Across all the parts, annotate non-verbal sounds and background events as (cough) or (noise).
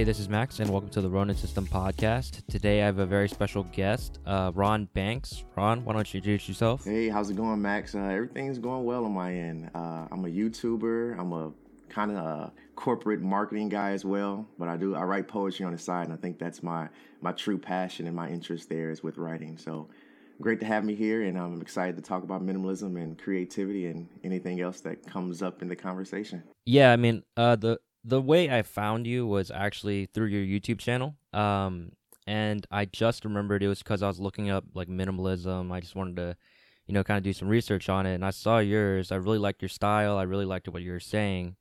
Hey, this is Max, and welcome to the Ronin System podcast. Today I have a very special guest, uh, Ron Banks. Ron, why don't you introduce yourself? Hey, how's it going, Max? Uh, everything's going well on my end. Uh, I'm a YouTuber. I'm a kind of a corporate marketing guy as well, but I do I write poetry on the side, and I think that's my my true passion and my interest there is with writing. So great to have me here, and I'm excited to talk about minimalism and creativity and anything else that comes up in the conversation. Yeah, I mean, uh, the the way I found you was actually through your YouTube channel. Um, and I just remembered it was because I was looking up like minimalism. I just wanted to, you know, kind of do some research on it. And I saw yours. I really liked your style. I really liked what you were saying,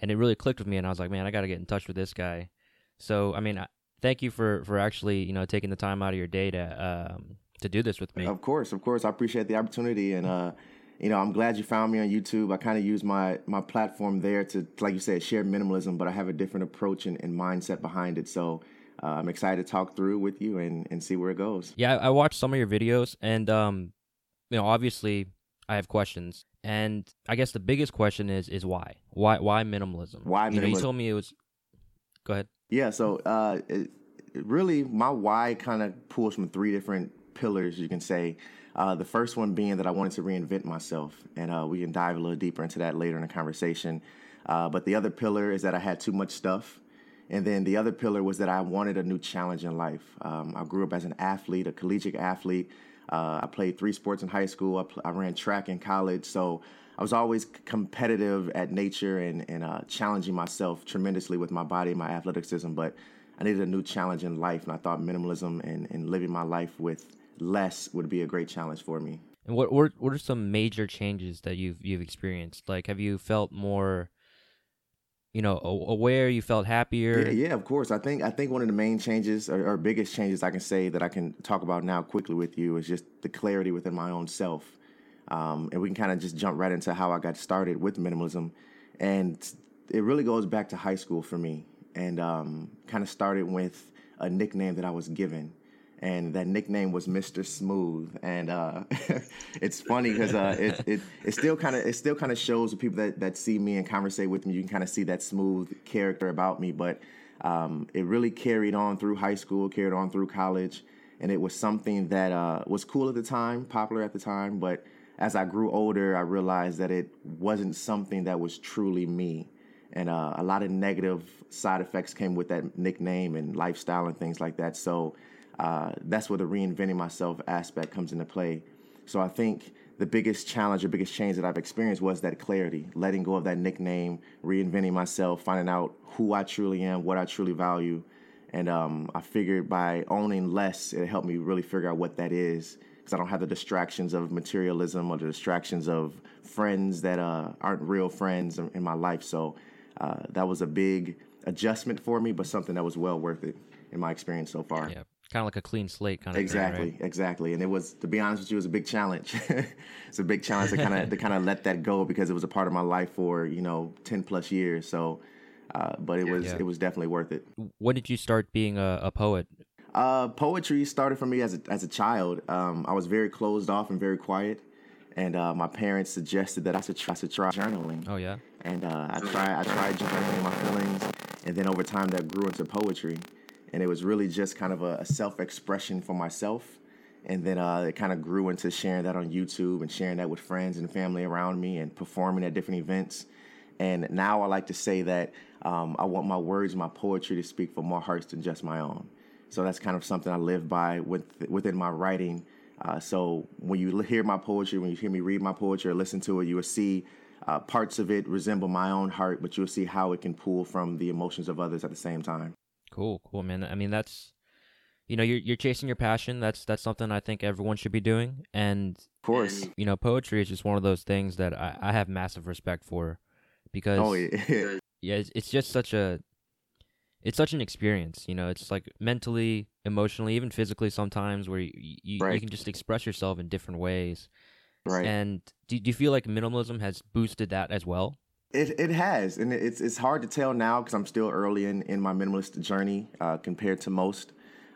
and it really clicked with me. And I was like, man, I got to get in touch with this guy. So, I mean, thank you for for actually, you know, taking the time out of your day to um to do this with me. Of course, of course, I appreciate the opportunity and. uh you know, I'm glad you found me on YouTube. I kind of use my my platform there to, like you said, share minimalism, but I have a different approach and, and mindset behind it. So uh, I'm excited to talk through with you and, and see where it goes. Yeah, I watched some of your videos, and um, you know, obviously, I have questions, and I guess the biggest question is is why why why minimalism? Why minimalism? You, know, you told me it was. Go ahead. Yeah, so uh, it, really, my why kind of pulls from three different pillars, you can say. Uh, the first one being that I wanted to reinvent myself, and uh, we can dive a little deeper into that later in the conversation. Uh, but the other pillar is that I had too much stuff. And then the other pillar was that I wanted a new challenge in life. Um, I grew up as an athlete, a collegiate athlete. Uh, I played three sports in high school. I, pl- I, ran track in college. So I was always competitive at nature and, and uh, challenging myself tremendously with my body my athleticism. But I needed a new challenge in life. And I thought minimalism and, and living my life with less would be a great challenge for me. And what what what are some major changes that you've you've experienced? Like, have you felt more, you know, aware? You felt happier? Yeah, yeah, of course. I think I think one of the main changes or, or biggest changes I can say that I can talk about now quickly with you is just the clarity within my own self. Um, and we can kind of just jump right into how I got started with minimalism, and it really goes back to high school for me, and um, kind of started with a nickname that I was given and that nickname was Mr. Smooth. And uh, (laughs) it's funny because uh, it, it it still kind of it still kind of shows the people that that see me and conversate with me. You can kind of see that smooth character about me, but um, it really carried on through high school, carried on through college, and it was something that uh, was cool at the time, popular at the time, but as I grew older, I realized that it wasn't something that was truly me. And uh, a lot of negative side effects came with that nickname and lifestyle and things like that. So uh, that's where the reinventing myself aspect comes into play. So I think the biggest challenge or biggest change that I've experienced was that clarity, letting go of that nickname, reinventing myself, finding out who I truly am, what I truly value. And um, I figured by owning less, it helped me really figure out what that is because I don't have the distractions of materialism or the distractions of friends that uh, aren't real friends in, in my life. So uh, that was a big adjustment for me, but something that was well worth it in my experience so far. Yeah kind of like a clean slate kind of exactly thing, right? exactly and it was to be honest with you it was a big challenge. (laughs) It's a big challenge to kind of to kind of let that go because it was a part of my life for you know 10 plus years. So uh, but it was yeah. it was definitely worth it. When did you start being a, a poet? Uh, poetry started for me as a, as a child. Um, i was very closed off and very quiet. And uh, my parents suggested that I should try, I should try journaling. Oh yeah. And uh, I tried I tried journaling my feelings, and then over time that grew into poetry and it was really just kind of a, a self-expression for myself. And then uh, it kind of grew into sharing that on youtube and sharing that with friends and family around me and performing at different events. And now i like to say that um, i want my words my poetry to speak for more hearts than just my own. So that's kind of something i live by with, within my writing. Uh, so when you hear my poetry when you hear me read my poetry or listen to it you will see uh, parts of it resemble my own heart but you'll see how it can pull from the emotions of others at the same time Cool, cool, man. I mean, that's you know, you're you're chasing your passion. That's that's something I think everyone should be doing. And of course, you know, poetry is just one of those things that I, I have massive respect for oh, because oh, yeah. (laughs) yeah, it's, it's just such a it's such an experience. You know, it's like mentally, emotionally, even physically sometimes where you you, right. you can just express yourself in different ways. Right. And do, do you feel like minimalism has boosted that as well? It it has, and it's it's hard to tell now because I'm still early in in my minimalist journey uh, compared to most.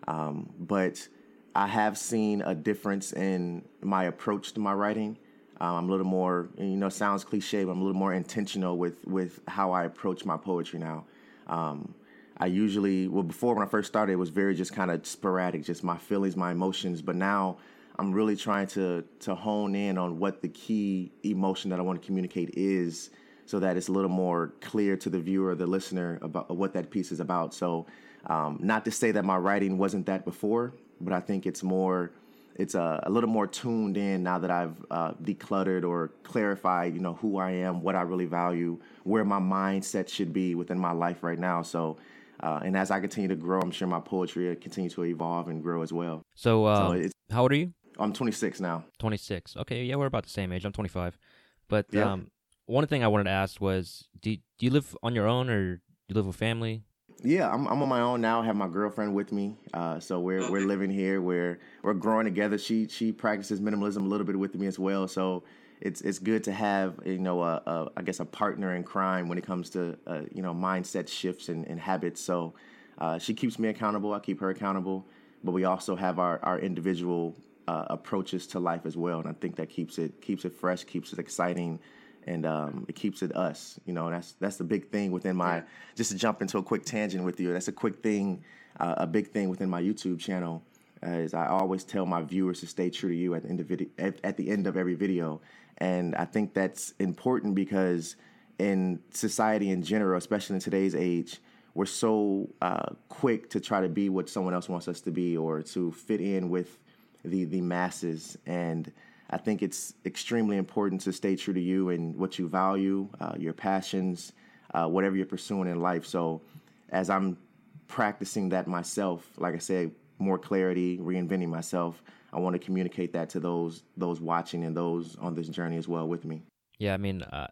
Um, but I have seen a difference in my approach to my writing. Um, I'm a little more, you know, sounds cliche, but I'm a little more intentional with with how I approach my poetry now. Um, I usually, well, before when I first started, it was very just kind of sporadic, just my feelings, my emotions. But now I'm really trying to to hone in on what the key emotion that I want to communicate is, so that it's a little more clear to the viewer, the listener, about what that piece is about. So, um, not to say that my writing wasn't that before, but I think it's more, it's a, a little more tuned in now that I've uh, decluttered or clarified, you know, who I am, what I really value, where my mindset should be within my life right now. So. Uh, and as I continue to grow, I'm sure my poetry will continue to evolve and grow as well. So, uh, so how old are you? I'm 26 now. 26. Okay, yeah, we're about the same age. I'm 25. But yeah. um, one thing I wanted to ask was, do do you live on your own or do you live with family? Yeah, I'm I'm on my own now. I have my girlfriend with me, uh, so we're okay. we're living here. We're we're growing together. She she practices minimalism a little bit with me as well. So it's it's good to have you know a, a I guess a partner in crime when it comes to uh, you know mindset shifts and, and habits. So uh, she keeps me accountable. I keep her accountable, but we also have our our individual uh, approaches to life as well, and I think that keeps it keeps it fresh, keeps it exciting, and um, it keeps it us. You know, that's that's the big thing within my. Just to jump into a quick tangent with you, that's a quick thing, uh, a big thing within my YouTube channel. Uh, is I always tell my viewers to stay true to you at the end of video, at, at the end of every video, and I think that's important because in society in general, especially in today's age, we're so uh, quick to try to be what someone else wants us to be or to fit in with the the masses. And I think it's extremely important to stay true to you and what you value, uh, your passions, uh, whatever you're pursuing in life. So as I'm practicing that myself, like I said, more clarity, reinventing myself. I want to communicate that to those those watching and those on this journey as well with me. Yeah, I mean, uh,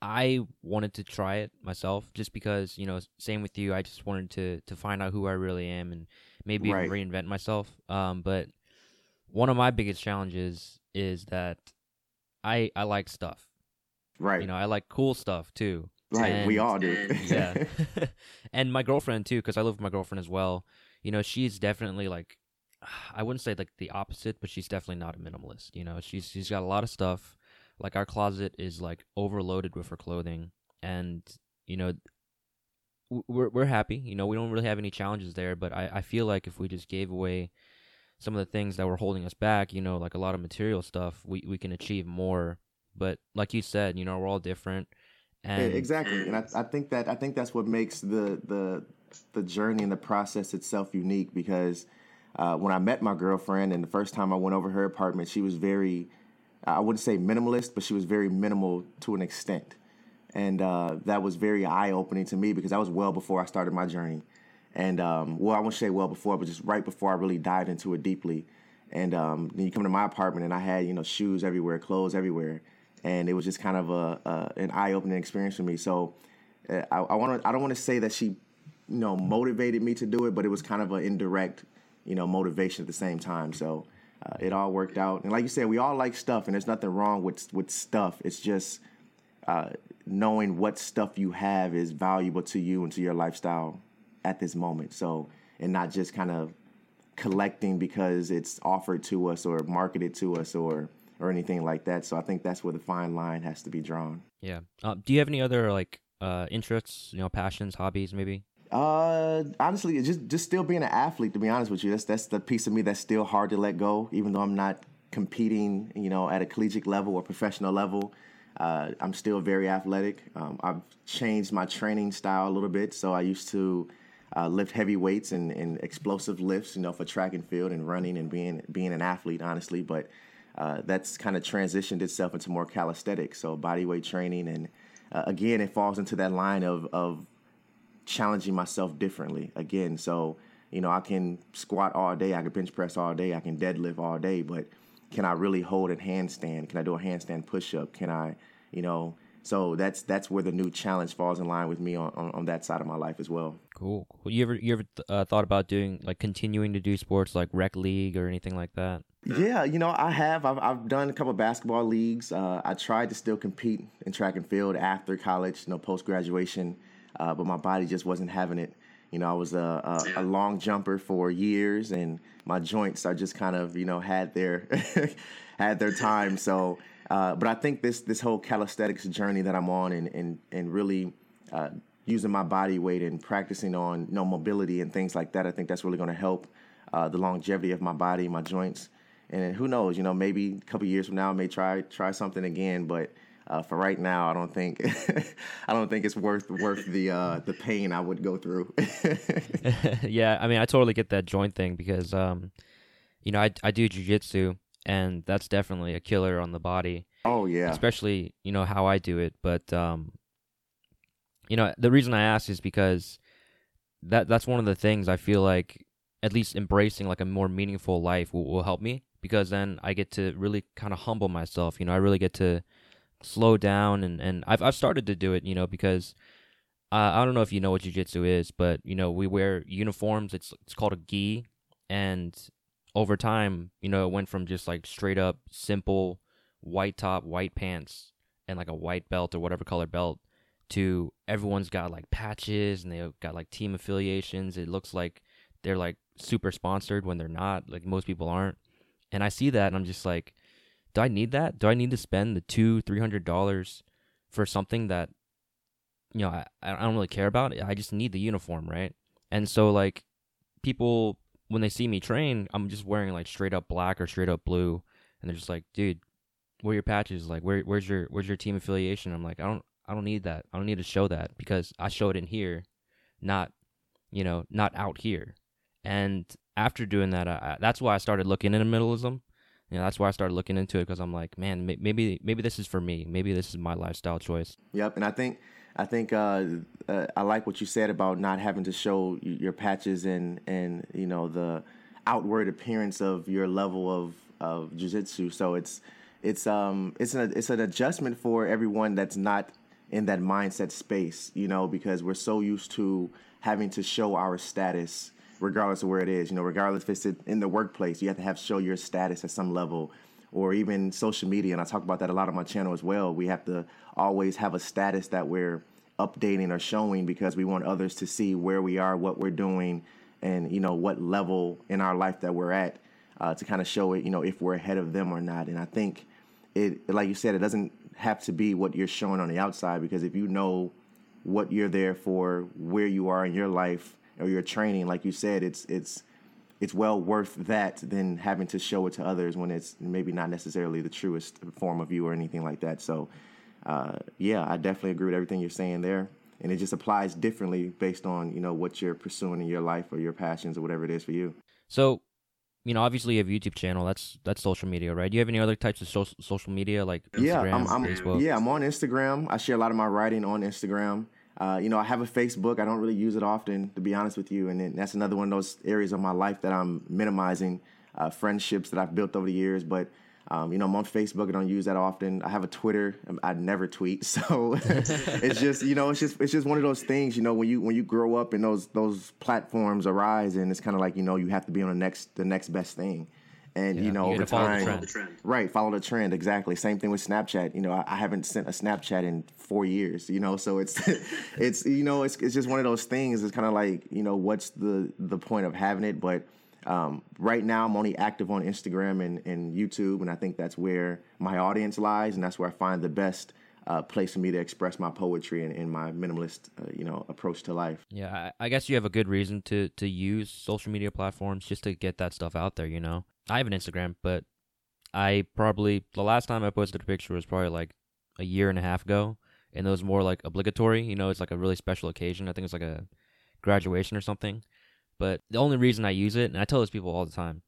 I wanted to try it myself just because you know, same with you. I just wanted to to find out who I really am and maybe right. reinvent myself. Um, but one of my biggest challenges is that I I like stuff. Right. You know, I like cool stuff too. Right. And, we all do. (laughs) yeah. (laughs) and my girlfriend too, because I live with my girlfriend as well. You know, she's definitely like, (sighs) I wouldn't say like the opposite, but she's definitely not a minimalist. You know, she's she's got a lot of stuff. Like our closet is like overloaded with her clothing, and you know, we're we're happy. You know, we don't really have any challenges there. But I I feel like if we just gave away some of the things that were holding us back, you know, like a lot of material stuff, we, we can achieve more. But like you said, you know, we're all different. And exactly. And I, I think that I think that's what makes the the the journey and the process itself unique because uh, when I met my girlfriend and the first time I went over her apartment, she was very I wouldn't say minimalist, but she was very minimal to an extent. And uh, that was very eye opening to me because that was well before I started my journey. And um, well, I won't say well before, but just right before I really dived into it deeply. And um, then you come to my apartment, and I had you know shoes everywhere, clothes everywhere, and it was just kind of a, a an eye opening experience for me. So uh, I, I want to I don't want to say that she you know motivated me to do it, but it was kind of an indirect you know motivation at the same time. So uh, it all worked out. And like you said, we all like stuff, and there's nothing wrong with with stuff. It's just uh, knowing what stuff you have is valuable to you and to your lifestyle at this moment. So, and not just kind of collecting because it's offered to us or marketed to us or or anything like that. So I think that's where the fine line has to be drawn. Yeah. Uh, do you have any other like uh, interests, you know, passions, hobbies, maybe? Uh, honestly, just just still being an athlete. To be honest with you, that's that's the piece of me that's still hard to let go. Even though I'm not competing, you know, at a collegiate level or professional level, uh, I'm still very athletic. Um, I've changed my training style a little bit. So I used to uh, lift heavy weights and, and, explosive lifts, you know, for track and field and running and being being an athlete, honestly. But uh, that's kind of transitioned itself into more calisthenics, so body weight training, and uh, again, it falls into that line of of challenging myself differently. Again, so you know, I can squat all day, I can bench press all day, I can deadlift all day, but can I really hold a handstand? Can I do a handstand push up? Can I, you know, so that's that's where the new challenge falls in line with me on, on, on that side of my life as well. Cool. You ever you ever uh, thought about doing like continuing to do sports like rec league or anything like that? Yeah, you know I have. I've, I've done a couple basketball leagues. Uh, I tried to still compete in track and field after college, you know, post graduation, uh, but my body just wasn't having it. You know, I was a, a, a, long jumper for years, and my joints are just kind of you know had their (laughs) had their time. So uh, but I think this this whole calisthenics journey that I'm on and and and really uh, using my body weight and practicing on you know mobility and things like that. I think that's really going to help uh, the longevity of my body, my joints, and who knows, you know, maybe a couple years from now, I may try try something again, but. Uh, for right now, I don't think (laughs) I don't think it's worth worth the uh, the pain I would go through. (laughs) (laughs) yeah, I mean, I totally get that joint thing because, um, you know, I I do jujitsu, and that's definitely a killer on the body. Oh yeah, especially you know how I do it. But um, you know, the reason I ask is because that that's one of the things I feel like at least embracing like a more meaningful life will, will help me because then I get to really kind of humble myself. You know, I really get to slow down and and I've I've started to do it. You know, because uh, I don't know if you know what jujitsu is, but you know we wear uniforms. It's it's called a gi, and over time, you know, it went from just like straight up simple white top, white pants, and like a white belt or whatever color belt to everyone's got like patches and they've got like team affiliations. It looks like they're like super sponsored when they're not. Like most people aren't. And I see that and I'm just like, do I need that? Do I need to spend the two, three hundred dollars for something that you know I, I don't really care about? I just need the uniform, right? And so like people when they see me train, I'm just wearing like straight up black or straight up blue, and they're just like, dude, where your patches? Like, where where's your where's your team affiliation? I'm like, I don't I don't need that. I don't need to show that because I show it in here, not, you know, not out here. And after doing that, I, that's why I started looking into minimalism. You know, that's why I started looking into it because I'm like, man, maybe maybe this is for me. Maybe this is my lifestyle choice. Yep, and I think I think uh, uh, I like what you said about not having to show your patches and and you know the outward appearance of your level of of jujitsu. So it's it's um it's an it's an adjustment for everyone that's not in that mindset space, you know, because we're so used to having to show our status regardless of where it is, you know, regardless if it's in the workplace, you have to have show your status at some level or even social media and I talk about that a lot on my channel as well. We have to always have a status that we're updating or showing because we want others to see where we are, what we're doing, and you know what level in our life that we're at uh, to kind of show it, you know, if we're ahead of them or not. And I think it, like you said, it doesn't have to be what you're showing on the outside because if you know what you're there for, where you are in your life or your training, like you said, it's it's it's well worth that than having to show it to others when it's maybe not necessarily the truest form of you or anything like that. So, uh, yeah, I definitely agree with everything you're saying there, and it just applies differently based on you know what you're pursuing in your life or your passions or whatever it is for you. So, you know, obviously you have YouTube channel. That's that's social media, right? Do you have any other types of social social media like Instagram, yeah, I'm, I'm, Facebook? Yeah, I'm on Instagram. I share a lot of my writing on Instagram. Uh, you know, I have a Facebook. I don't really use it often, to be honest with you. And that's another one of those areas of my life that I'm minimizing uh, friendships that I've built over the years. But um, you know, I'm on Facebook. I don't use that often. I have a Twitter. I never tweet, (laughs) so it's just you know, it's just it's just one of those things. You know, when you when you grow up and those those platforms arise, and it's kind of like you know you have to be on the next the next best thing. And yeah, you know, you over time, right? Follow the trend exactly. Same thing with Snapchat. You know, I, I, haven't sent a Snapchat in four years. You know, so it's (laughs) it's you know it's it's just one of those things. It's kind of like you know what's the the point of having it, but um, right now, I'm only active on Instagram and, and YouTube, and I think that's where my audience lies, and that's where I find the best uh, place for me to express my poetry and, and my minimalist, uh, you know, approach to life. Yeah, I, I, guess you have a good reason to to use social media platforms just to get that stuff out there. You know, I have an Instagram, but I probably the last time I posted a picture was probably like a year and a half ago, and it was more like obligatory. You know, it's like a really special occasion. I think it's like a graduation or something. But the only reason I use it, and I tell those people all the time,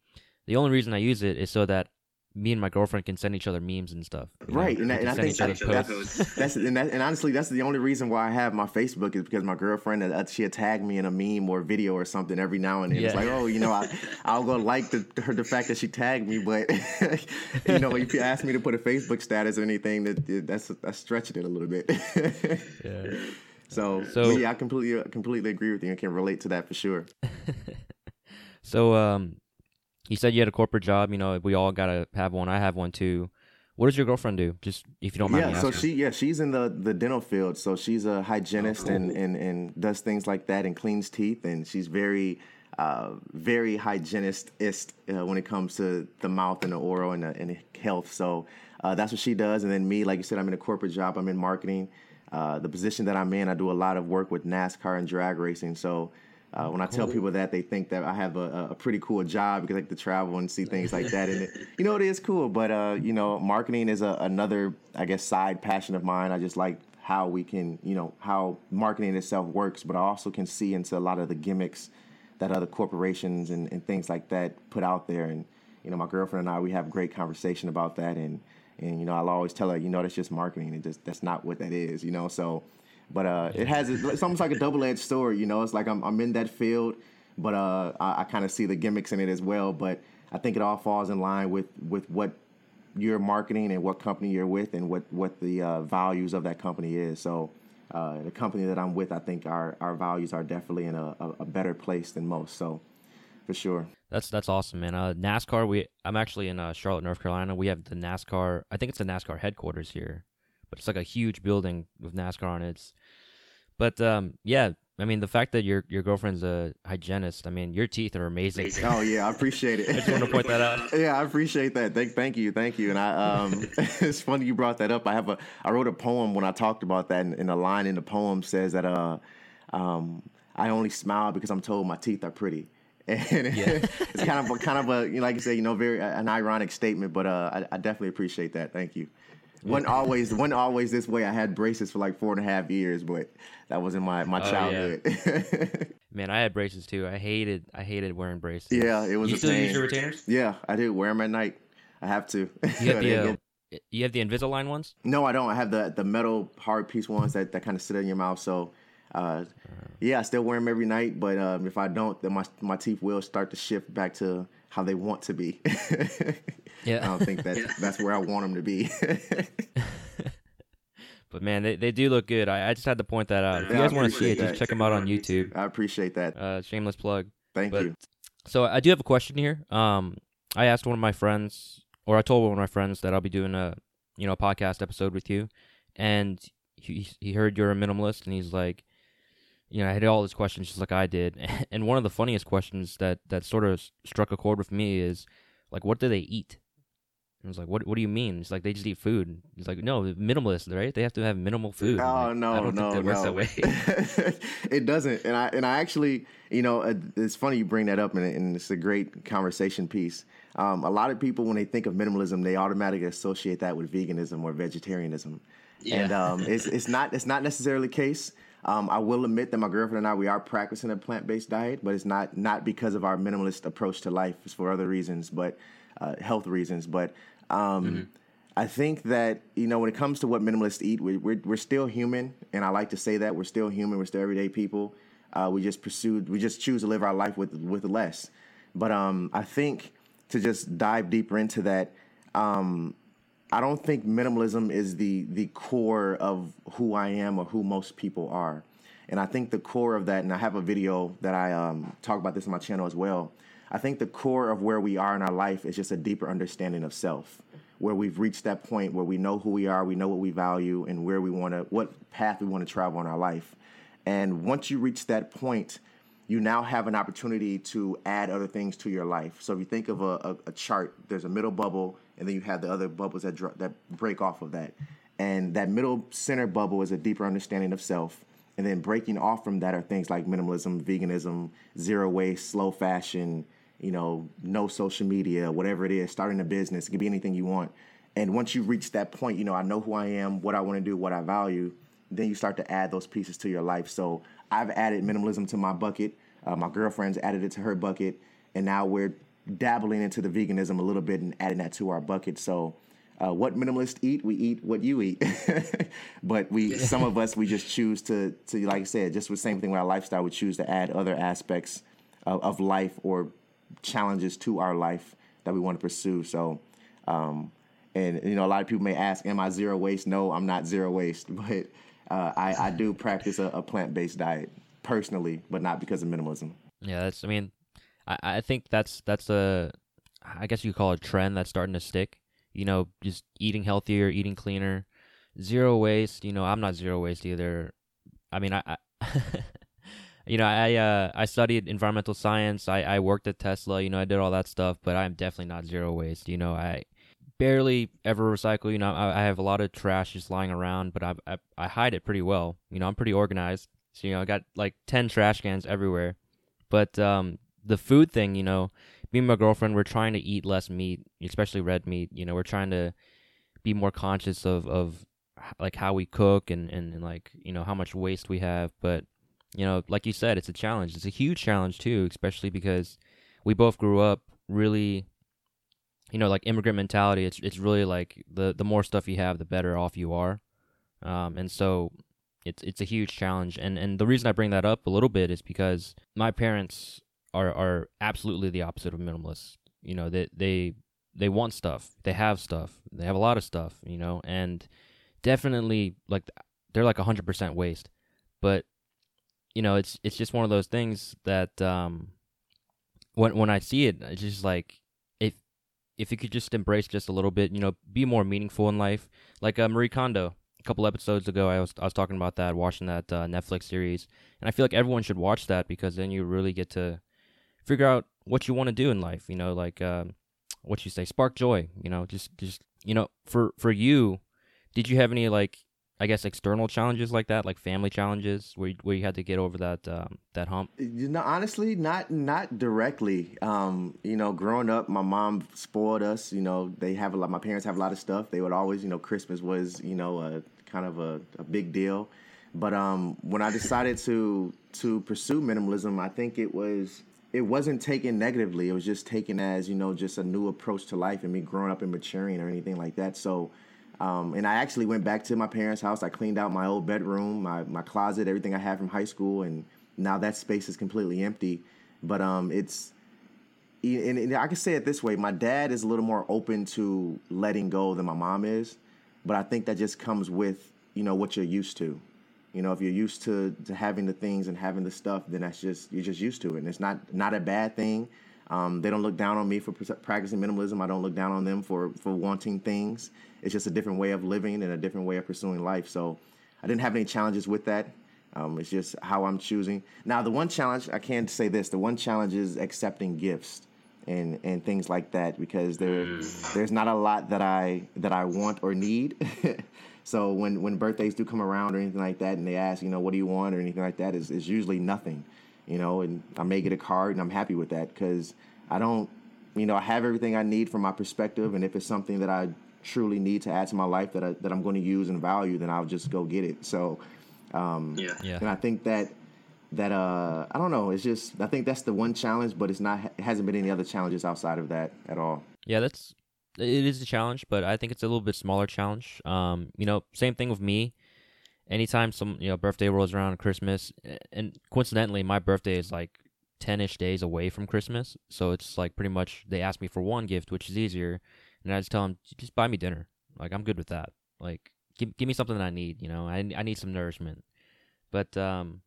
the only reason I use it is so that me and my girlfriend can send each other memes and stuff. Right, and, that, and I think that, that's, that's and, that, and honestly, that's the only reason why I have my Facebook is because my girlfriend uh, she tag me in a meme or video or something every now and then. Yeah. It's like, oh, you know, I (laughs) I'll go like the her the fact that she tagged me, but (laughs) you know, if you ask me to put a Facebook status or anything, that that's that's stretching it a little bit. yeah. (laughs) So, so yeah, I completely completely agree with you. I can relate to that for sure. so, um, you said you had a corporate job. You know, we all gotta have one. I have one too. What does your girlfriend do? Just if you don't mind. Yeah, so she yeah she's in the the dental field. So she's a hygienist oh, cool. and, and and does things like that and cleans teeth. And she's very uh, very hygienist uh, when it comes to the mouth and the oral and the, and the health. So uh, that's what she does. And then me, like you said, I'm in a corporate job. I'm in marketing. uh, the position that I'm in, I do a lot of work with NASCAR and drag racing. So uh, when I tell people that, they think that I have a, a pretty cool job because I like to travel and see things like that. And it, you know, it is cool. But uh, you know, marketing is a, another, I guess, side passion of mine. I just like how we can, you know, how marketing itself works. But I also can see into a lot of the gimmicks that other corporations and, and things like that put out there. And you know, my girlfriend and I, we have great conversation about that. And and you know, I'll always tell her, you know, that's just marketing. It just that's not what that is. You know, so but uh, it has it's almost like a double edged sword. You know, it's like I'm I'm in that field, but uh, I, I kind of see the gimmicks in it as well. But I think it all falls in line with with what you're marketing and what company you're with and what what the uh, values of that company is. So. Uh, the company that I'm with, I think our, our values are definitely in a, a, a better place than most. So, for sure. That's that's awesome, man. Uh, NASCAR. We I'm actually in uh, Charlotte, North Carolina. We have the NASCAR. I think it's the NASCAR headquarters here, but it's like a huge building with NASCAR on it. It's, but um, yeah, I mean the fact that your your girlfriend's a hygienist. I mean your teeth are amazing. Oh yeah, I appreciate it. I just want to point that out. (laughs) yeah, I appreciate that. Thank thank you, thank you. And I um, (laughs) it's funny you brought that up. I have a I wrote a poem when I talked about that, and, and a line in the poem says that uh, um, I only smile because I'm told my teeth are pretty. (laughs) And yeah. it's kind of a, kind of a you know, like you say, you know, very an ironic statement, but uh, I, I definitely appreciate that. Thank you (laughs) wasn't always wasn't always this way. I had braces for like four and a half years, but that was in my my oh, childhood. Yeah. (laughs) Man, I had braces too. I hated I hated wearing braces. Yeah, it was. You a still pain. use your retainers? Yeah, I do. Wear them at night. I have to. (laughs) You have the uh, you have the Invisalign ones? No, I don't. I have the the metal hard piece ones that, that kind of sit in your mouth. So, uh, yeah, I still wear them every night. But um, if I don't, then my my teeth will start to shift back to how they want to be. Yeah, I don't think that (laughs) that's where I want them to be. (laughs) But man, they, they do look good. I, I just had to point that out. If you guys want to see it, just check them out on YouTube. I appreciate that. Uh, shameless plug. Thank but, you. So I do have a question here. Um, I asked one of my friends, or I told one of my friends that I'll be doing a, you know, podcast episode with you, and he he heard you're a minimalist, and he's like, you know, I had all these questions just like I did, (laughs) and one of the funniest questions that that sort of struck a chord with me is, like, what do they eat? I was like, "What? What do you mean?" It's like they just eat food. He's like, "No, minimalist, right? They have to have minimal food." Oh like, no, I don't no, think that no. Works that way. (laughs) it doesn't, and I and I actually, you know, uh, it's funny you bring that up, and, and it's a great conversation piece. Um, a lot of people, when they think of minimalism, they automatically associate that with veganism or vegetarianism, yeah. and um, it's it's not it's not necessarily the case. Um, I will admit that my girlfriend and I we are practicing a plant based diet, but it's not not because of our minimalist approach to life. It's for other reasons, but uh, health reasons. But um, mm-hmm. I think that you know when it comes to what minimalists eat, we, we're we're still human, and I like to say that we're still human. We're still everyday people. Uh, we just pursued, we just choose to live our life with with less. But um, I think to just dive deeper into that, um, I don't think minimalism is the the core of who I am or who most people are. And I think the core of that, and I have a video that I um, talk about this on my channel as well. I think the core of where we are in our life is just a deeper understanding of self, where we've reached that point where we know who we are, we know what we value, and where we want to, what path we want to travel in our life. And once you reach that point, you now have an opportunity to add other things to your life. So if you think of a, a, a chart, there's a middle bubble, and then you have the other bubbles that dr- that break off of that. And that middle center bubble is a deeper understanding of self. And then breaking off from that are things like minimalism, veganism, zero waste, slow fashion, you know, no social media, whatever it is, starting a business, it can be anything you want. And once you reach that point, you know, I know who I am, what I want to do, what I value, then you start to add those pieces to your life. So I've added minimalism to my bucket. Uh, my girlfriend's added it to her bucket. And now we're dabbling into the veganism a little bit and adding that to our bucket. So uh, what minimalists eat, we eat what you eat. (laughs) but we, some of us, we just choose to, to, like I said, just the same thing with our lifestyle, we choose to add other aspects of, of life or challenges to our life that we want to pursue. So, um, and you know, a lot of people may ask, "Am I zero waste?" No, I'm not zero waste, (laughs) but uh, I, I do practice a, a plant based diet personally, but not because of minimalism. Yeah, that's. I mean, I, I think that's that's a, I guess you call it a trend that's starting to stick. You know, just eating healthier, eating cleaner, zero waste. You know, I'm not zero waste either. I mean, I, I (laughs) you know, I uh, I studied environmental science. I, I worked at Tesla. You know, I did all that stuff, but I'm definitely not zero waste. You know, I barely ever recycle. You know, I, I have a lot of trash just lying around, but I, I I hide it pretty well. You know, I'm pretty organized. So you know, I got like ten trash cans everywhere. But um, the food thing, you know, me and my girlfriend, we're trying to eat less meat, especially red meat. You know, we're trying to be more conscious of of like how we cook and, and, and like you know how much waste we have. But you know, like you said, it's a challenge. It's a huge challenge too, especially because we both grew up really you know, like immigrant mentality, it's it's really like the the more stuff you have, the better off you are. Um, and so it's it's a huge challenge. And and the reason I bring that up a little bit is because my parents are are absolutely the opposite of minimalists. You know, they they they want stuff, they have stuff, they have a lot of stuff. You know, and definitely like they're like hundred percent waste. But you know, it's it's just one of those things that um, when when I see it, it's just like if if you could just embrace just a little bit, you know, be more meaningful in life. Like uh, Marie Kondo, a couple episodes ago, I was I was talking about that, watching that uh, Netflix series, and I feel like everyone should watch that because then you really get to figure out what you want to do in life. You know, like um, what you say, spark joy. You know, just just you know, for for you, did you have any like I guess external challenges like that, like family challenges, where you, where you had to get over that um, that hump. You know, honestly, not not directly. Um, you know, growing up, my mom spoiled us. You know, they have a lot. My parents have a lot of stuff. They would always, you know, Christmas was, you know, a kind of a, a big deal. But um, when I decided to to pursue minimalism, I think it was it wasn't taken negatively. It was just taken as you know just a new approach to life and me growing up and maturing or anything like that. So um, and I actually went back to my parents' house. I cleaned out my old bedroom, my, my closet, everything I had from high school, and now that space is completely empty. But um, it's, and, and I can say it this way: my dad is a little more open to letting go than my mom is, but I think that just comes with you know what you're used to. You know, if you're used to, to having the things and having the stuff, then that's just you're just used to it, and it's not not a bad thing. Um, they don't look down on me for practicing minimalism. I don't look down on them for for wanting things. It's just a different way of living and a different way of pursuing life. So I didn't have any challenges with that. Um, it's just how I'm choosing. Now, the one challenge I can say this: the one challenge is accepting gifts and and things like that because there there's not a lot that I that I want or need. (laughs) so when when birthdays do come around or anything like that, and they ask, you know, what do you want or anything like that, is is usually nothing you know, and I may get a card and I'm happy with that because I don't, you know, I have everything I need from my perspective. And if it's something that I truly need to add to my life that, I, that I'm going to use and value, then I'll just go get it. So, um, yeah. yeah. And I think that, that, uh, I don't know, it's just, I think that's the one challenge, but it's not, it hasn't been any other challenges outside of that at all. Yeah, that's, it is a challenge, but I think it's a little bit smaller challenge. Um, you know, same thing with me anytime some you know birthday rolls around Christmas, and coincidentally, my birthday is like ten-ish days away from Christmas, so it's like pretty much they ask me for one gift, which is easier, and I just tell them just buy me dinner. Like I'm good with that. Like give give me something that I need. You know, I I need some nourishment. But um,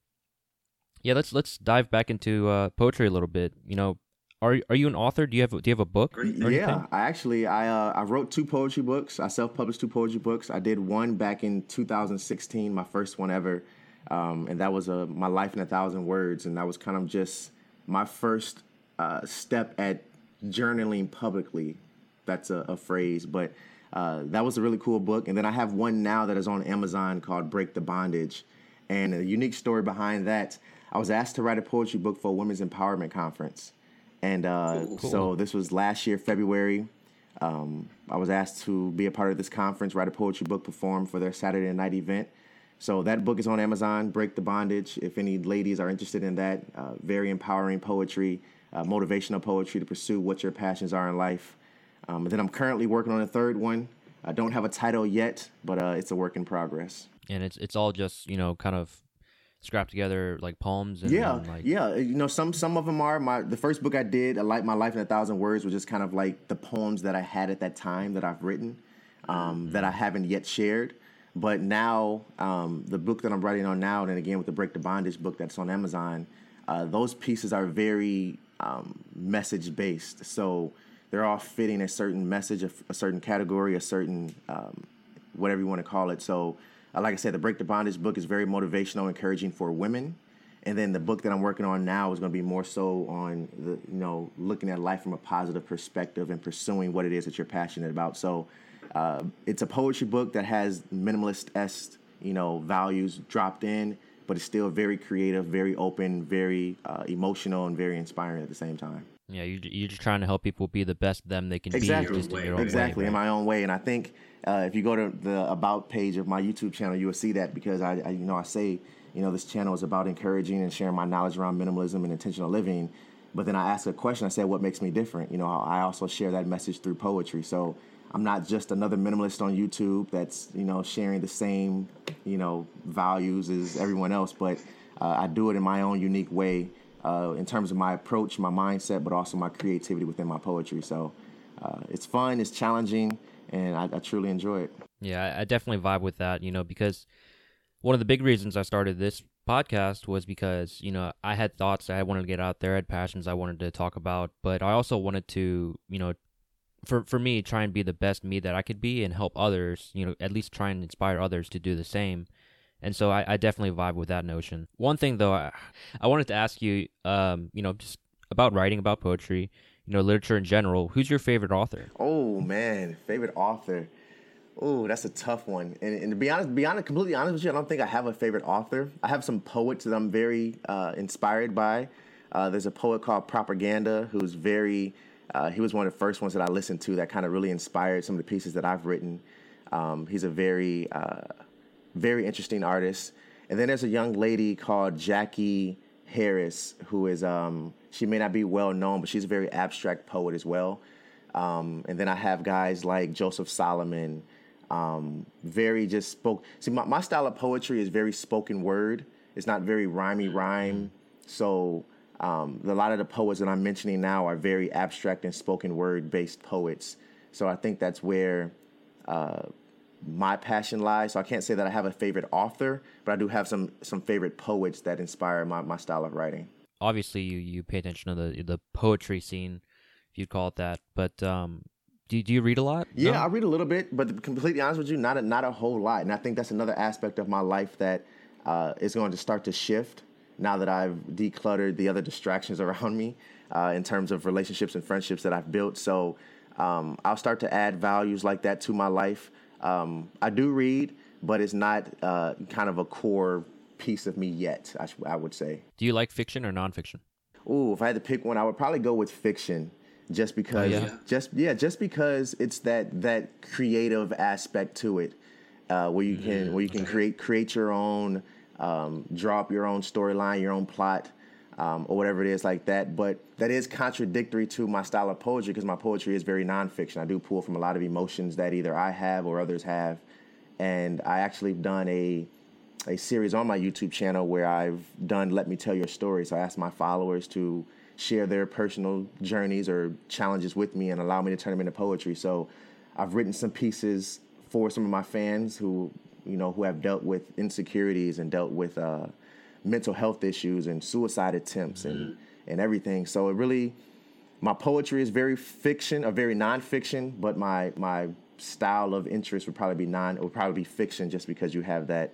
yeah, let's let's dive back into uh, poetry a little bit. You know, are are you an author? Do you have do you have a book? yeah, I actually I uh, I wrote two poetry books. I self published two poetry books. I did one back in 2016, my first one ever, um, and that was a uh, my life in a thousand words, and that was kind of just my first uh, step at journaling publicly. That's a, a phrase, but uh, that was a really cool book. And then I have one now that is on Amazon called Break the Bondage, and a unique story behind that. I was asked to write a poetry book for a women's empowerment conference and uh, cool. so this was last year, February. Um, I was asked to be a part of this conference, write a poetry book, perform for their Saturday night event. So that book is on Amazon, Break the Bondage. If any ladies are interested in that, uh, very empowering poetry, uh, motivational poetry to pursue what your passions are in life. Um, and then I'm currently working on a third one. I don't have a title yet, but uh, it's a work in progress. And it's it's all just you know kind of scrap together like poems and, yeah and, like yeah you know some some of them are. My the first book i did i like my life in a thousand words was just kind of like the poems that i had at that time that i've written um, mm-hmm. that i haven't yet shared. But now um, the book that i'm writing on now and again with the break the bondage book that's on amazon uh, those pieces are very um, message based. So they're all fitting a certain message a, a certain category a certain um, whatever you want to call it. So uh, like I said, the Break the Bondage book is very motivational, encouraging for women. and then the book that I'm working on now is going to be more so on the you know looking at life from a positive perspective and pursuing what it is that you're passionate about. So uh, it's a poetry book that has minimalist est you know values dropped in, but it's still very creative, very open, very uh, emotional, and very inspiring at the same time. Yeah, you, you're just trying to help people be the best them they can exactly. be, just in your own exactly way, in my own way. And I think uh, if you go to the about page of my YouTube channel, you will see that because I, I, you know, I say, you know, this channel is about encouraging and sharing my knowledge around minimalism and intentional living. But then I ask a question. I said, what makes me different? You know, I also share that message through poetry. So I'm not just another minimalist on YouTube that's you know sharing the same you know values as everyone else, but uh, I do it in my own unique way uh, in terms of my approach, my mindset, but also my creativity within my poetry. So uh, it's fun, it's challenging, and I, I truly enjoy it. Yeah, I definitely vibe with that, you know, because one of the big reasons I started this podcast was because, you know, I had thoughts I wanted to get out there, I had passions I wanted to talk about, but I also wanted to, you know, for for me try and be the best me that I could be and help others, you know, at least try and inspire others to do the same. And so I, I definitely vibe with that notion. One thing though, I, I wanted to ask you, um, you know, just about writing, about poetry, you know, literature in general. Who's your favorite author? Oh man, favorite author. Oh, that's a tough one. And, and, to be honest, be honest, completely honest with you, I don't think I have a favorite author. I have some poets that I'm very uh, inspired by. Uh, there's a poet called Propaganda who's very. Uh, he was one of the first ones that I listened to that kind of really inspired some of the pieces that I've written. Um, he's a very uh, very interesting artist. And then there's a young lady called Jackie Harris, who is um, she may not be well known, but she's a very abstract poet as well. Um, and then I have guys like Joseph Solomon, um, very just spoke. See, my, my style of poetry is very spoken word. It's not very rhymey rhyme. So um, a lot of the poets that I'm mentioning now are very abstract and spoken word based poets. So I think that's where uh, my passion lies. So I can't say that I have a favorite author, but I do have some some favorite poets that inspire my, my style of writing. Obviously, you you pay attention to the the poetry scene, if you'd call it that. But um, do do you read a lot? Yeah, no? I read a little bit, but completely honest with you, not a, not a whole lot. And I think that's another aspect of my life that uh, is going to start to shift now that I've decluttered the other distractions (laughs) around me uh, in terms of relationships and friendships that I've built. So um, I'll start to add values like that to my life. Um, I do read, but it's not uh, kind of a core piece of me yet. I, I would say. Do you like fiction or nonfiction? Ooh, if I had to pick one, I would probably go with fiction, just because. Oh, yeah? Just yeah, just because it's that that creative aspect to it, uh, where you can mm, where you can okay. create create your own, um, draw up your own storyline, your own plot um, or whatever it is like that. But that is contradictory to my style of poetry because my poetry is very nonfiction. I do pull from a lot of emotions that either I have or others have. And I actually done a a series on my YouTube channel where I've done Let Me Tell Your Story. So I asked my followers to share their personal journeys or challenges with me and allow me to turn them into poetry. So I've written some pieces for some of my fans who, you know, who have dealt with insecurities and dealt with uh, mental health issues and suicide attempts mm-hmm. and and everything. So it really, my poetry is very fiction, or very nonfiction, but my my style of interest would probably be non, it would probably be fiction, just because you have that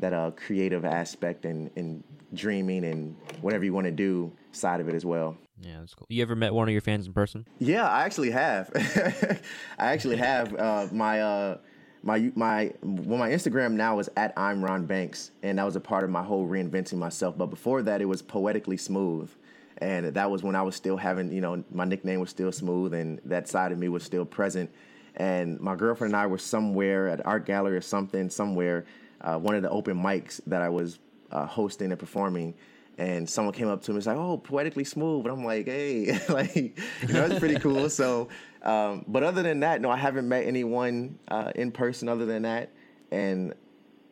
that uh, creative aspect and, and dreaming and whatever you want to do side of it as well. Yeah, that's cool. You ever met one of your fans in person? Yeah, I actually have. (laughs) I actually have. Uh, my uh, my my well my Instagram now is at I'm Ron Banks, and that was a part of my whole reinventing myself. But before that, it was poetically smooth, and that was when I was still having you know my nickname was still smooth, and that side of me was still present. And my girlfriend and I were somewhere at art gallery or something somewhere, uh, one of the open mics that I was uh, hosting and performing. And someone came up to me and was like, "Oh, poetically smooth," and I'm like, "Hey, (laughs) like, you know, pretty cool." So um, but other than that, no, I haven't met anyone uh, in person other than that. And,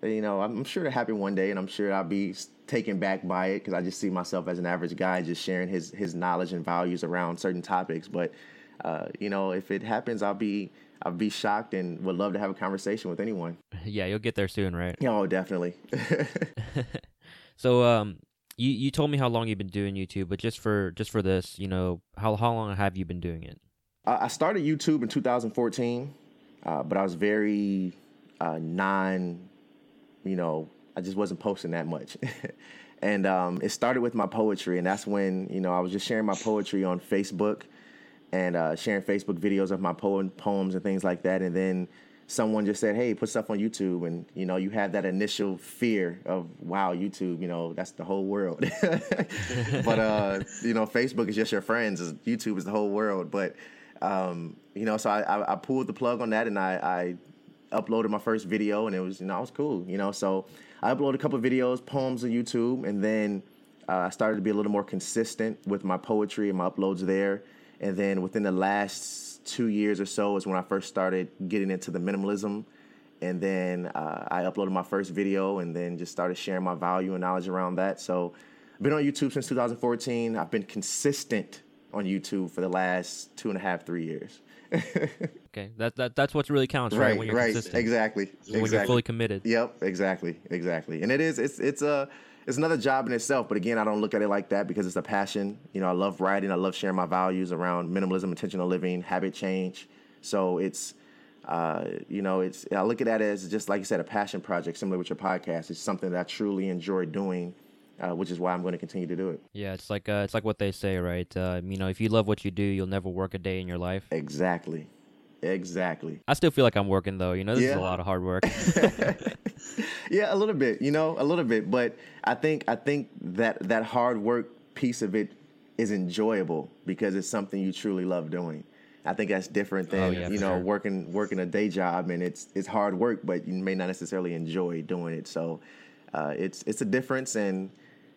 you know, I'm sure to happen one day and I'm sure I'll be taken back by it because I just see myself as an average guy just sharing his, his knowledge and values around certain topics. But, uh, you know, if it happens, I'll be. I'll be shocked and would love to have a conversation with anyone. Yeah, you'll get there soon, right? (laughs) Oh, definitely. (laughs) so, um, you you told me how long you've been doing YouTube, but just for just for this, you know, how how long have you been doing it? I started YouTube in 2014, uh, but I was very uh, non, you know, I just wasn't posting that much. (laughs) and um, it started with my poetry, and that's when you know I was just sharing my poetry on Facebook and uh, sharing Facebook videos of my poem, poems and things like that. And then someone just said, "Hey, put stuff on YouTube," and you know, you have that initial fear of, "Wow, YouTube, you know, that's the whole world." (laughs) but uh, you know, Facebook is just your friends. YouTube is the whole world. But um, you know, so I, I, I, pulled the plug on that, and I, I uploaded my first video, and it was you know, it was cool. You know, so I uploaded a couple videos, poems on YouTube, and then uh, I started to be a little more consistent with my poetry and my uploads there. And then within the last two years or so is when I first started getting into the minimalism. And then uh, I uploaded my first video and then just started sharing my value and knowledge around that. So I've been on YouTube since 2014. I've been consistent on YouTube for the last two and a half, three years. (laughs) okay, that, that that's what really counts, right? Right, when you're right, consistent. exactly, When you're fully committed. Yep, exactly, exactly. And it is, it's, it's a, it's another job in itself. But again, I don't look at it like that because it's a passion. You know, I love writing. I love sharing my values around minimalism, intentional living, habit change. So it's, uh, you know, it's I look at that as just like you said, a passion project, similar with your podcast. It's something that I truly enjoy doing. Uh, which is why I'm going to continue to do it. Yeah, it's like uh, it's like what they say, right? Uh, you know, if you love what you do, you'll never work a day in your life. Exactly, exactly. I still feel like I'm working though. You know, this is a lot of hard work. (laughs) yeah, a little bit, you know, a little bit. But I think I think that that hard work piece of it is enjoyable because it's something you truly love doing. I think that's different than Oh, yeah, you know sure. working working a day job and it's it's hard work, but you may not necessarily enjoy doing it. So uh, it's it's a difference, and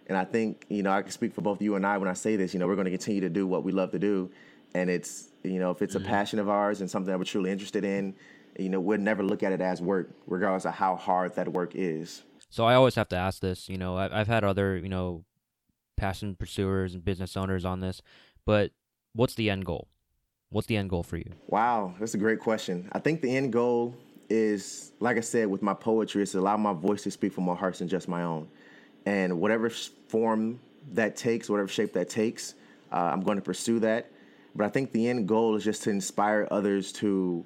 and I think you know I can speak for both you and I when I say this. You know, we're going to continue to do what we love to do, and it's you know if it's Mm-hmm. a passion of ours and something that we're truly interested in, you know, we'll never look at it as work, regardless of how hard that work is. So I always have to ask this. You know, I've, I've had other, you know, passion pursuers and business owners on this, but what's the end goal? What's the end goal for you? Wow, that's a great question. I think the end goal is, like I said, with my poetry, is to allow my voice to speak from my hearts and just my own. And whatever form that takes, whatever shape that takes, uh, I'm going to pursue that. But I think the end goal is just to inspire others to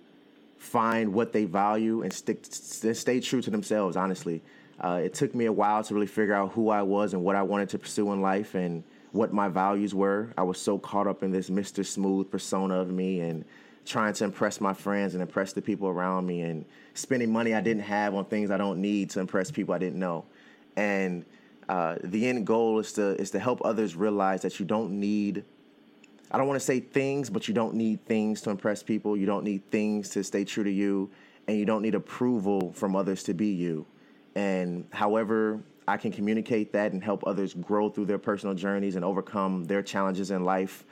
find what they value and stick, stay true to themselves. Honestly, uh, it took me a while to really figure out who I was and what I wanted to pursue in life and what my values were. I was so caught up in this Mr. Smooth persona of me and trying to impress my friends and impress the people around me and spending money I didn't have on things I don't need to impress people I didn't know. And uh, the end goal is to is to help others realize that you don't need I don't want to say things, but you don't need things to impress people. You don't need things to stay true to you, and you don't need approval from others to be you. And however I can communicate that and help others grow through their personal journeys and overcome their challenges in life,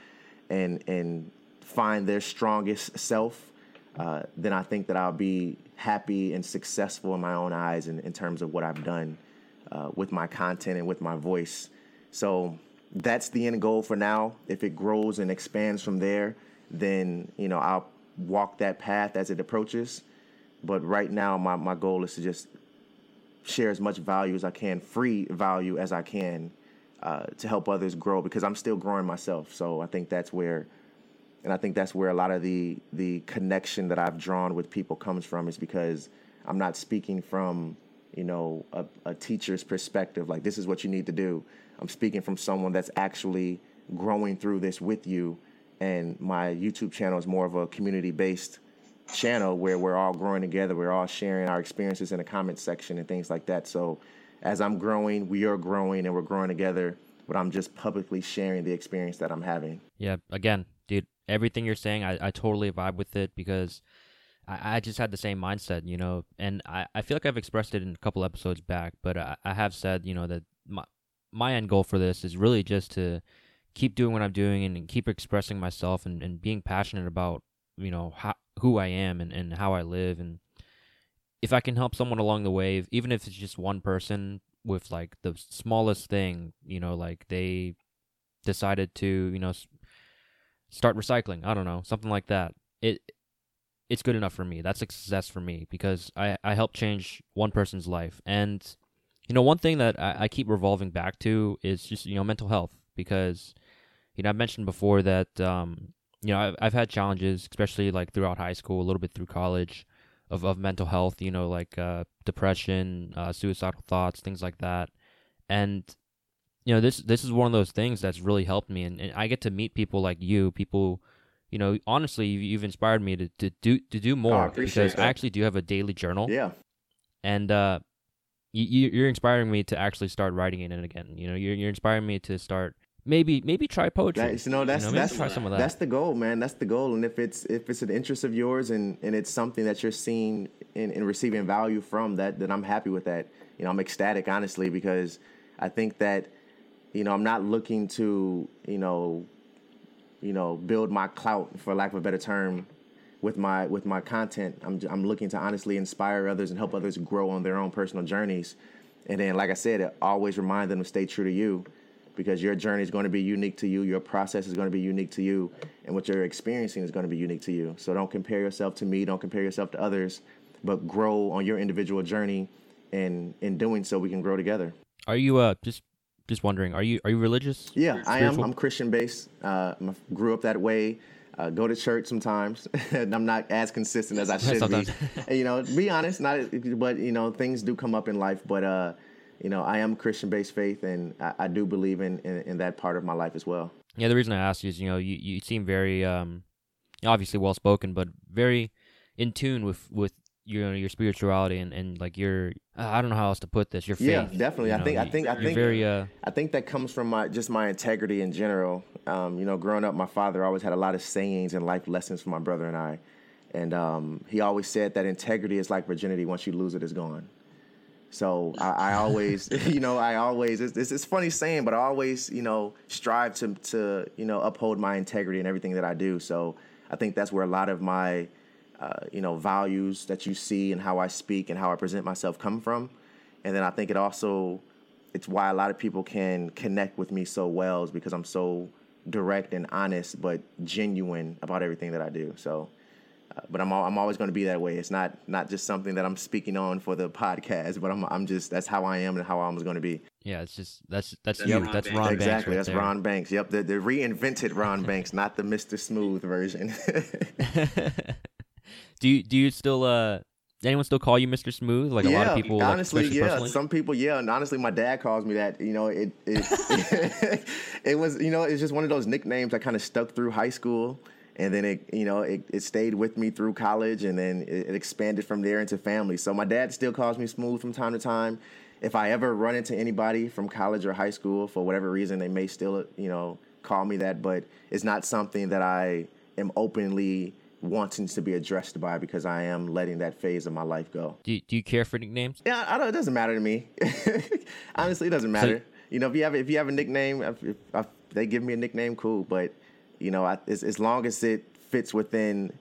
and and find their strongest self, uh, then I think that I'll be happy and successful in my own eyes in, in terms of what I've done uh, with my content and with my voice. So that's the end goal for now. If it grows and expands from there, then you know I'll walk that path as it approaches. But right now, my, my goal is to just share as much value as I can, free value as I can, uh, to help others grow because I'm still growing myself. So I think that's where, and I think that's where a lot of the the connection that I've drawn with people comes from is because I'm not speaking from you know a, a teacher's perspective like this is what you need to do. I'm speaking from someone that's actually growing through this with you, and my YouTube channel is more of a community based channel where we're all growing together. We're all sharing our experiences in the comment section and things like that. So as I'm growing, we are growing and we're growing together, but I'm just publicly sharing the experience that I'm having. Yeah, again, dude, everything you're saying, I, I totally vibe with it because I, I just had the same mindset, you know, and I, I feel like I've expressed it in a couple episodes back, but I, I have said, you know, that my, end goal for this is really just to keep doing what I'm doing and, and keep expressing myself and, and being passionate about, you know, how, who I am and, and how I live. And if I can help someone along the way, even if it's just one person with like the smallest thing, you know, like they decided to, you know, start recycling. I don't know, something like that. It it's good enough for me. That's success for me because I I help change one person's life. And you know, one thing that I, I keep revolving back to is just you know mental health because you know I mentioned before that um you know I've I've had challenges, especially like throughout high school, a little bit through college. of, of mental health, you know, like uh, depression, uh, suicidal thoughts, things like that. And you know, this this is one of those things that's really helped me, and, and I get to meet people like you, people. You know, honestly, you've, you've inspired me to, to do to do more because that. I actually do have a daily journal. Yeah. And uh, you, you're inspiring me to actually start writing it in again. You know, you're you're inspiring me to start maybe maybe try poetry. That, you know, that's you know, that's try some of that. That's the goal, man. That's the goal. And if it's if it's an interest of yours and and it's something that you're seeing and, and receiving value from, that then I'm happy with that. You know, I'm ecstatic, honestly, because I think that you know I'm not looking to you know you know build my clout for lack of a better term with my with my content. I'm I'm looking to honestly inspire others and help others grow on their own personal journeys. And then, like I said, always remind them to stay true to you because your journey is going to be unique to you. Your process is going to be unique to you. And what you're experiencing is going to be unique to you. So don't compare yourself to me. Don't compare yourself to others, but grow on your individual journey. And in doing so, we can grow together. Are you uh just just wondering? Are you are you religious? Yeah, I am. I'm Christian based. Uh, I grew up that way. Uh, go to church sometimes. (laughs) I'm not as consistent as I should be. (laughs) you know, be honest. Not, but you know, things do come up in life. But uh, you know, I am Christian based faith, and I, I do believe in, in, in that part of my life as well. Yeah, the reason I asked you is, you know, you, you seem very um, obviously well spoken, but very in tune with with your your spirituality and, and like your I don't know how else to put this your faith. Yeah, definitely. I know, think I think I think very. Uh, I think that comes from my just my integrity in general. Um, you know, growing up, my father always had a lot of sayings and life lessons for my brother and I, and um, he always said that integrity is like virginity. Once you lose it, it's gone. So I, I always, (laughs) (laughs) you know, I always it's, it's, it's funny saying, but I always, you know, strive to to you know uphold my integrity in everything that I do. So I think that's where a lot of my uh, you know values that you see and how I speak and how I present myself come from. And then I think it also it's why a lot of people can connect with me so well is because I'm so direct and honest but genuine about everything that I do. So but I'm I'm always going to be that way. It's not not just something that I'm speaking on for the podcast, but I'm I'm just that's how I am and how I'm going to be. Yeah, it's just that's that's, that's you. Ron that's Ron Banks. Exactly, right that's there. Ron Banks. Yep, the, the reinvented Ron Banks, not the Mr. Smooth version. (laughs) (laughs) (laughs) do you do you still uh anyone still call you Mr. Smooth? Like a lot of people, honestly, like, yeah. Personally? Some people, yeah, and honestly, my dad calls me that. You know, it it (laughs) it was you know it's just one of those nicknames that kind of stuck through high school and then it you know it, it stayed with me through college and then it, it, expanded from there into family so my dad still calls me smooth from time to time if i ever run into anybody from college or high school for whatever reason they may still you know call me that but it's not something that i am openly wanting to be addressed by because i am letting that phase of my life go. Do you, do you care for nicknames? Yeah I don't, it doesn't matter to me. (laughs) Honestly it doesn't matter. So, you know if you have if you have a nickname if, if, if they give me a nickname cool. But you know, I, as, as long as it fits within,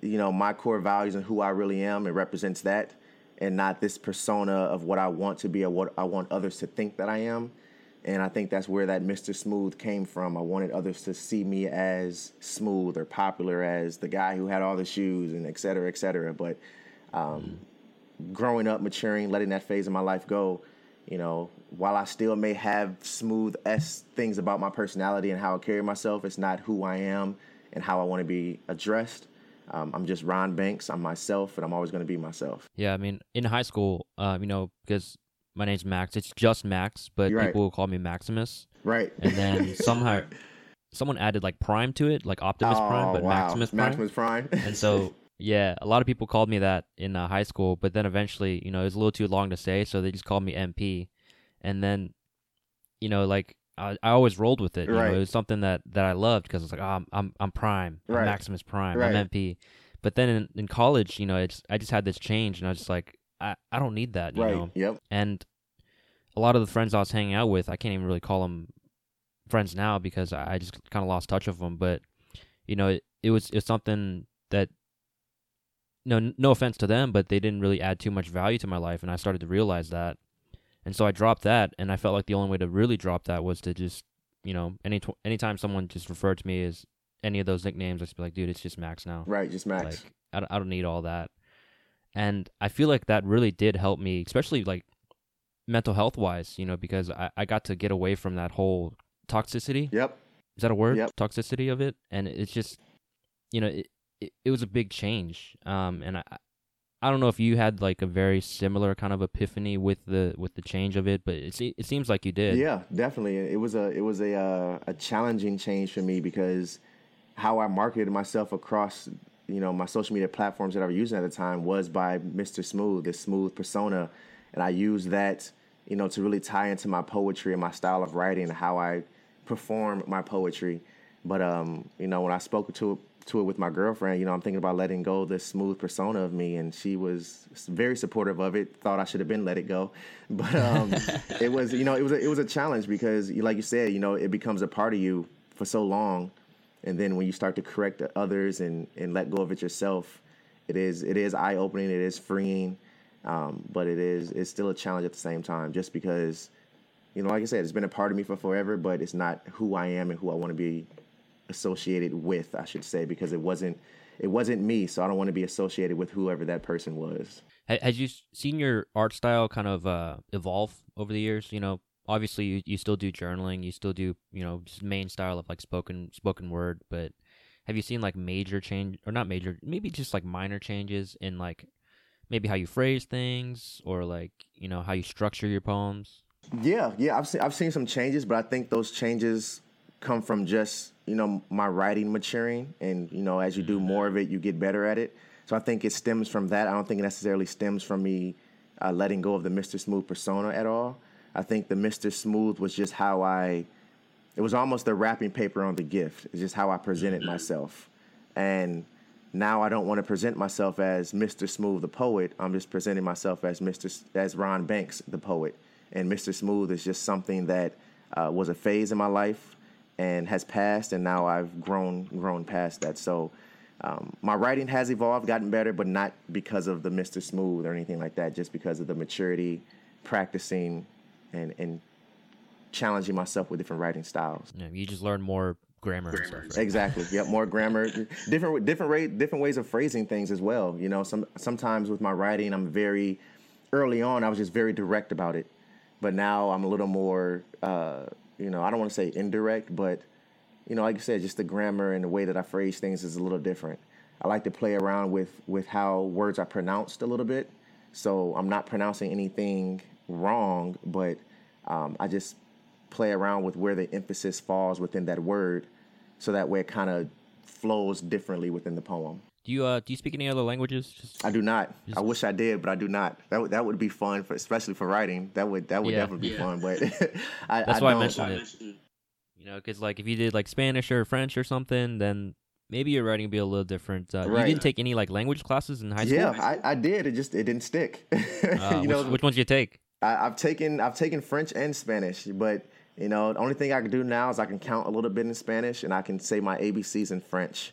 you know, my core values and who I really am, it represents that, and not this persona of what I want to be or what I want others to think that I am. And I think that's where that Mr. Smooth came from. I wanted others to see me as smooth or popular as the guy who had all the shoes and et cetera, et cetera. But um, growing up, maturing, letting that phase of my life go, you know, while I still may have smooth s things about my personality and how I carry myself, it's not who I am and how I want to be addressed. Um, I'm just Ron Banks. I'm myself, and I'm always going to be myself. Yeah, I mean, in high school, uh, you know, because my name's Max, it's just Max, but right. people will call me Maximus. Right. And then (laughs) somehow, someone added like Prime to it, like Optimus oh, Prime, but wow. Maximus Prime. Maximus Prime. (laughs) and so yeah, a lot of people called me that in uh, high school, but then eventually, you know, it was a little too long to say, so they just called me MP. And then, you know, like I, I always rolled with it. You right. know, it was something that, that I loved because it's like, oh, I'm I'm, I'm Prime, right. I'm Maximus Prime, right. I'm MP. But then in, in college, you know, it's I just had this change, and I was just like, I, I don't need that, you right. know. Yep. And a lot of the friends I was hanging out with, I can't even really call them friends now because I, I just kind of lost touch of them. But you know, it, it was it's something that no no offense to them, but they didn't really add too much value to my life, and I started to realize that. And so I dropped that, and I felt like the only way to really drop that was to just, you know, any tw- anytime someone just referred to me as any of those nicknames, I'd just be like, dude, it's just Max now. Right, just Max. Like, I don't, I don't need all that. And I feel like that really did help me, especially like mental health wise, you know, because I, I got to get away from that whole toxicity. Yep. Is that a word? Yep. Toxicity of it, and it's just, you know, it, it, it was a big change. Um, and I I don't know if you had like a very similar kind of epiphany with the with the change of it, but it it seems like you did. Yeah, definitely. It was a it was a uh, a challenging change for me because how I marketed myself across you know my social media platforms that I was using at the time was by Mr. Smooth, this smooth persona, and I use that you know to really tie into my poetry and my style of writing, and how I perform my poetry. But um, you know, when I spoke to to it with my girlfriend, you know, I'm thinking about letting go this smooth persona of me, and she was very supportive of it. Thought I should have been let it go, (laughs) but um, (laughs) it was, you know, it was a, it was a challenge because, like you said, you know, it becomes a part of you for so long, and then when you start to correct others and and let go of it yourself, it is it is eye opening, it is freeing, um, but it is it's still a challenge at the same time, just because. You know, like I said, it's been a part of me for forever, but it's not who I am and who I want to be associated with, I should say, because it wasn't it wasn't me, so I don't want to be associated with whoever that person was. Has you seen your art style kind of uh, evolve over the years? You know, obviously you, you still do journaling, you still do you know main style of like spoken spoken word, but have you seen like major change or not major, maybe just like minor changes in like maybe how you phrase things or like you know how you structure your poems? Yeah, yeah, I've seen I've seen some changes, but I think those changes come from just you know my writing maturing, and you know as you do more of it, you get better at it. So I think it stems from that. I don't think it necessarily stems from me uh, letting go of the Mr. Smooth persona at all. I think the Mr. Smooth was just how I. It was almost the wrapping paper on the gift. It's just how I presented myself, and now I don't want to present myself as Mr. Smooth the poet. I'm just presenting myself as Mr. S- as Ron Banks the poet, and Mr. Smooth is just something that uh, was a phase in my life and has passed, and now I've grown grown past that. So um, my writing has evolved, gotten better, but not because of the Mr. Smooth or anything like that. Just because of the maturity, practicing, and and challenging myself with different writing styles. Yeah, you just learn more grammar, grammar. Stuff, right? Exactly. Yep, more grammar, different different way, different ways of phrasing things as well. You know, some sometimes with my writing, I'm very early on. I was just very direct about it, but now I'm a little more. Uh, you know, I don't want to say indirect, but you know, like I said, just the grammar and the way that I phrase things is a little different. I like to play around with with how words are pronounced a little bit, so I'm not pronouncing anything wrong, but um, I just play around with where the emphasis falls within that word, so that way it kind of flows differently within the poem. Do you uh do you speak any other languages? Just, I do not. Just... I wish I did, but I do not. That would that would be fun for especially for writing. That would that would yeah. definitely be yeah. fun. But (laughs) I, that's I why I mentioned it. You know, because like if you did like Spanish or French or something, then maybe your writing would be a little different. Uh, right. You didn't take any like language classes in high school? Yeah, I, I did. It just it didn't stick. (laughs) uh, you which, know, which ones you take? I, have taken I've taken French and Spanish, but you know, the only thing I can do now is I can count a little bit in Spanish and I can say my ABCs in French.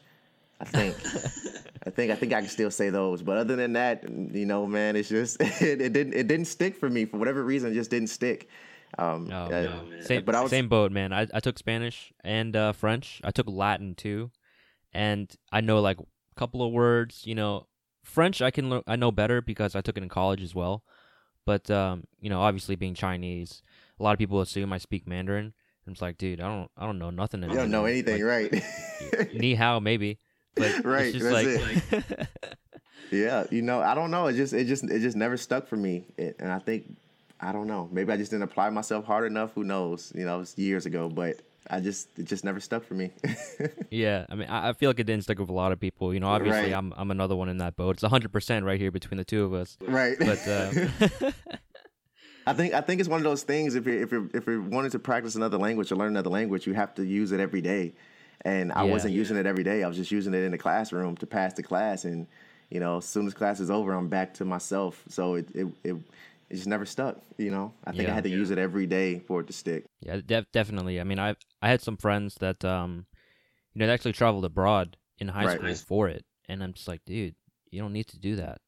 I think. (laughs) I think I think I can still say those, but other than that, you know, man, it's just (laughs) it, it didn't it didn't stick for me for whatever reason. It just didn't stick. Um, oh, uh, same, but I was, same boat, man. I, I took Spanish and uh, French. I took Latin too, and I know like a couple of words. You know, French I can I know better because I took it in college as well. But um, you know, obviously being Chinese, a lot of people assume I speak Mandarin. I'm just like, dude, I don't I don't know nothing. You don't know anything, like, right? (laughs) ni hao, maybe. But (laughs) right, that's like, it. (laughs) yeah, you know, I don't know. It just it just it just never stuck for me, it, and I think I don't know. Maybe I just didn't apply myself hard enough. Who knows? You know, it was years ago, but I just it just never stuck for me. yeah, I mean, I, feel like it didn't stick with a lot of people. You know, obviously, right. I'm I'm another one in that boat. It's 100 percent right here between the two of us. Right. But uh, I think I think it's one of those things. If you're if you're if you're wanting to practice another language or learn another language, you have to use it every day and I yeah. wasn't using it every day. I was just using it in the classroom to pass the class, and you know, as soon as class is over, I'm back to myself. So it it it, it just never stuck. You know, I think yeah. I had to use it every day for it to stick. Yeah, def- definitely. I mean, I I had some friends that um, you know, they actually traveled abroad in high right. school for it, and I'm just like, dude, you don't need to do that.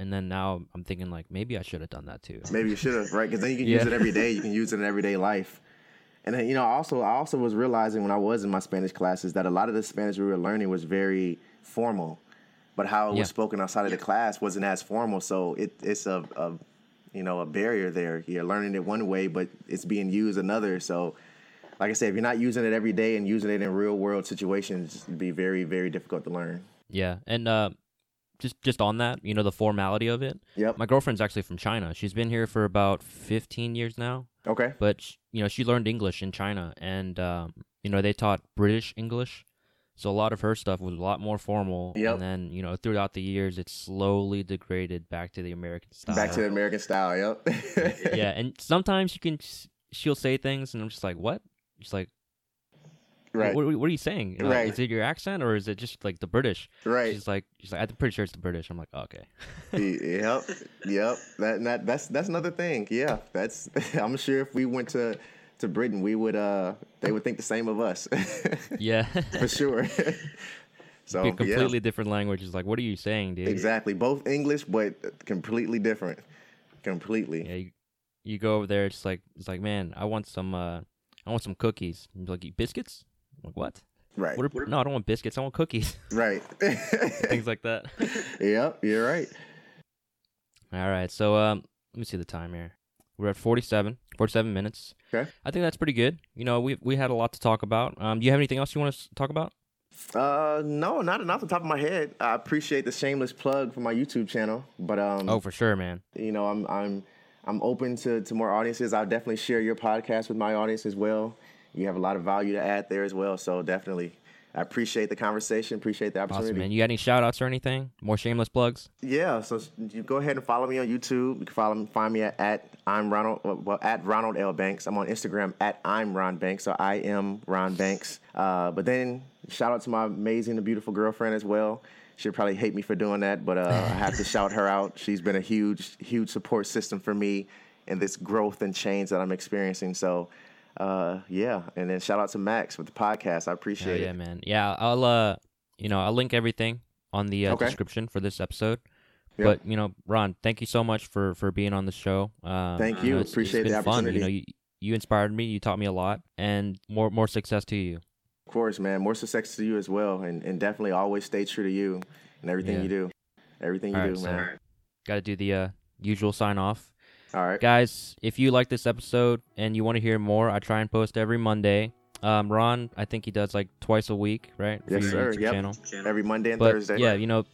And then now I'm thinking like maybe I should have done that too. Maybe you should have, right? Because then you can (laughs) yeah. use it every day. You can use it in everyday life. And then, you know, also I also was realizing when I was in my Spanish classes that a lot of the Spanish we were learning was very formal, but how it yeah. was spoken outside of the class wasn't as formal. So it, it's a, a, you know, a barrier there. You're learning it one way, but it's being used another. So, like I said, if you're not using it every day and using it in real world situations, it'd be very, very difficult to learn. Yeah, and uh, just just on that, you know, the formality of it. Yep. My girlfriend's actually from China. She's been here for about 15 years now, Okay. but sh- you know, she learned English in China, and um, you know, they taught British English, so a lot of her stuff was a lot more formal. Yep. And then you know, throughout the years, it slowly degraded back to the American style. Back to the American style. Yep. (laughs) yeah, and sometimes you can, she'll say things, and I'm just like, what? She's like, Right. what, what are you saying? Right. Is it your accent or is it just like the British? Right. She's like, she's like, I'm pretty sure it's the British. I'm like, okay. (laughs) yep, yep. That, that that's that's another thing. Yeah, that's. (laughs) I'm sure if we went to to Britain, we would uh they would think the same of us (laughs) yeah. for sure. so Be a yeah, completely different language. It's like, what are you saying, dude? exactly. Both English, but completely different. Completely. Yeah, you, you go over there. It's like, it's like, man, I want some, uh, I want some cookies. Like, "You- biscuits? Like, what? Right. What are, no, I don't want biscuits. I want cookies. (laughs) Right. Things like that. (laughs) yep. You're right. All right. So, um, let me see the time here. We're at 47, 47 minutes. Okay. I think that's pretty good. You know, we we had a lot to talk about. Um, do you have anything else you want to talk about? Uh, no, not not off the top of my head. I appreciate the shameless plug for my YouTube channel, but um, Oh, for sure, man. you know, I'm I'm I'm open to, to more audiences. I'll definitely share your podcast with my audience as well. You have a lot of value to add there as well. So definitely, I appreciate the conversation. Appreciate the opportunity. Awesome, man. You got any shout outs or anything? More shameless plugs? Yeah, so you go ahead and follow me on YouTube. You can follow me, find me at, at I'm Ronald well at Ronald L Banks. I'm on Instagram at I'm Ron Banks. So I am Ron Banks. Uh, but then shout out to my amazing and beautiful girlfriend as well. She'll probably hate me for doing that, but uh, I (laughs) have to shout her out. She's been a huge, huge support system for me in this growth and change that I'm experiencing. So, uh, yeah, and then shout out to Max with the podcast. I Hell appreciate yeah, it. Yeah, man. Yeah, I'll uh, you know, I'll link everything on the uh, Okay. description for this episode. Yep. But you know, Ron, thank you so much for for being on the show. Um, Thank know, you. it's- Appreciate it's the been fun. You know, you, you inspired me. You taught me a lot, and more more success to you. Of course, man. More success to you as well, and, and definitely always stay true to you and everything Yeah. you do. Everything you All right, do, so- man. Got to do the uh, usual sign off. All right. Guys, if you like this episode and you want to hear more, I try and post every Monday. Um, Ron, I think he does like twice a week, right? Yes, sir. Yep. channel. Every Monday and But Thursday. yeah, you know,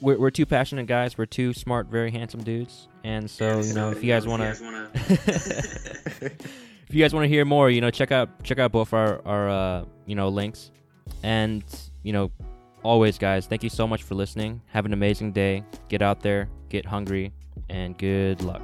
we're we're two passionate guys. We're two smart, very handsome dudes. And so, you know, if you guys want to, (laughs) (laughs) if you guys want to hear more, you know, check out check out both our our uh, you know links. And you know, always, guys, thank you so much for listening. Have an amazing day. Get out there, get hungry, and good luck.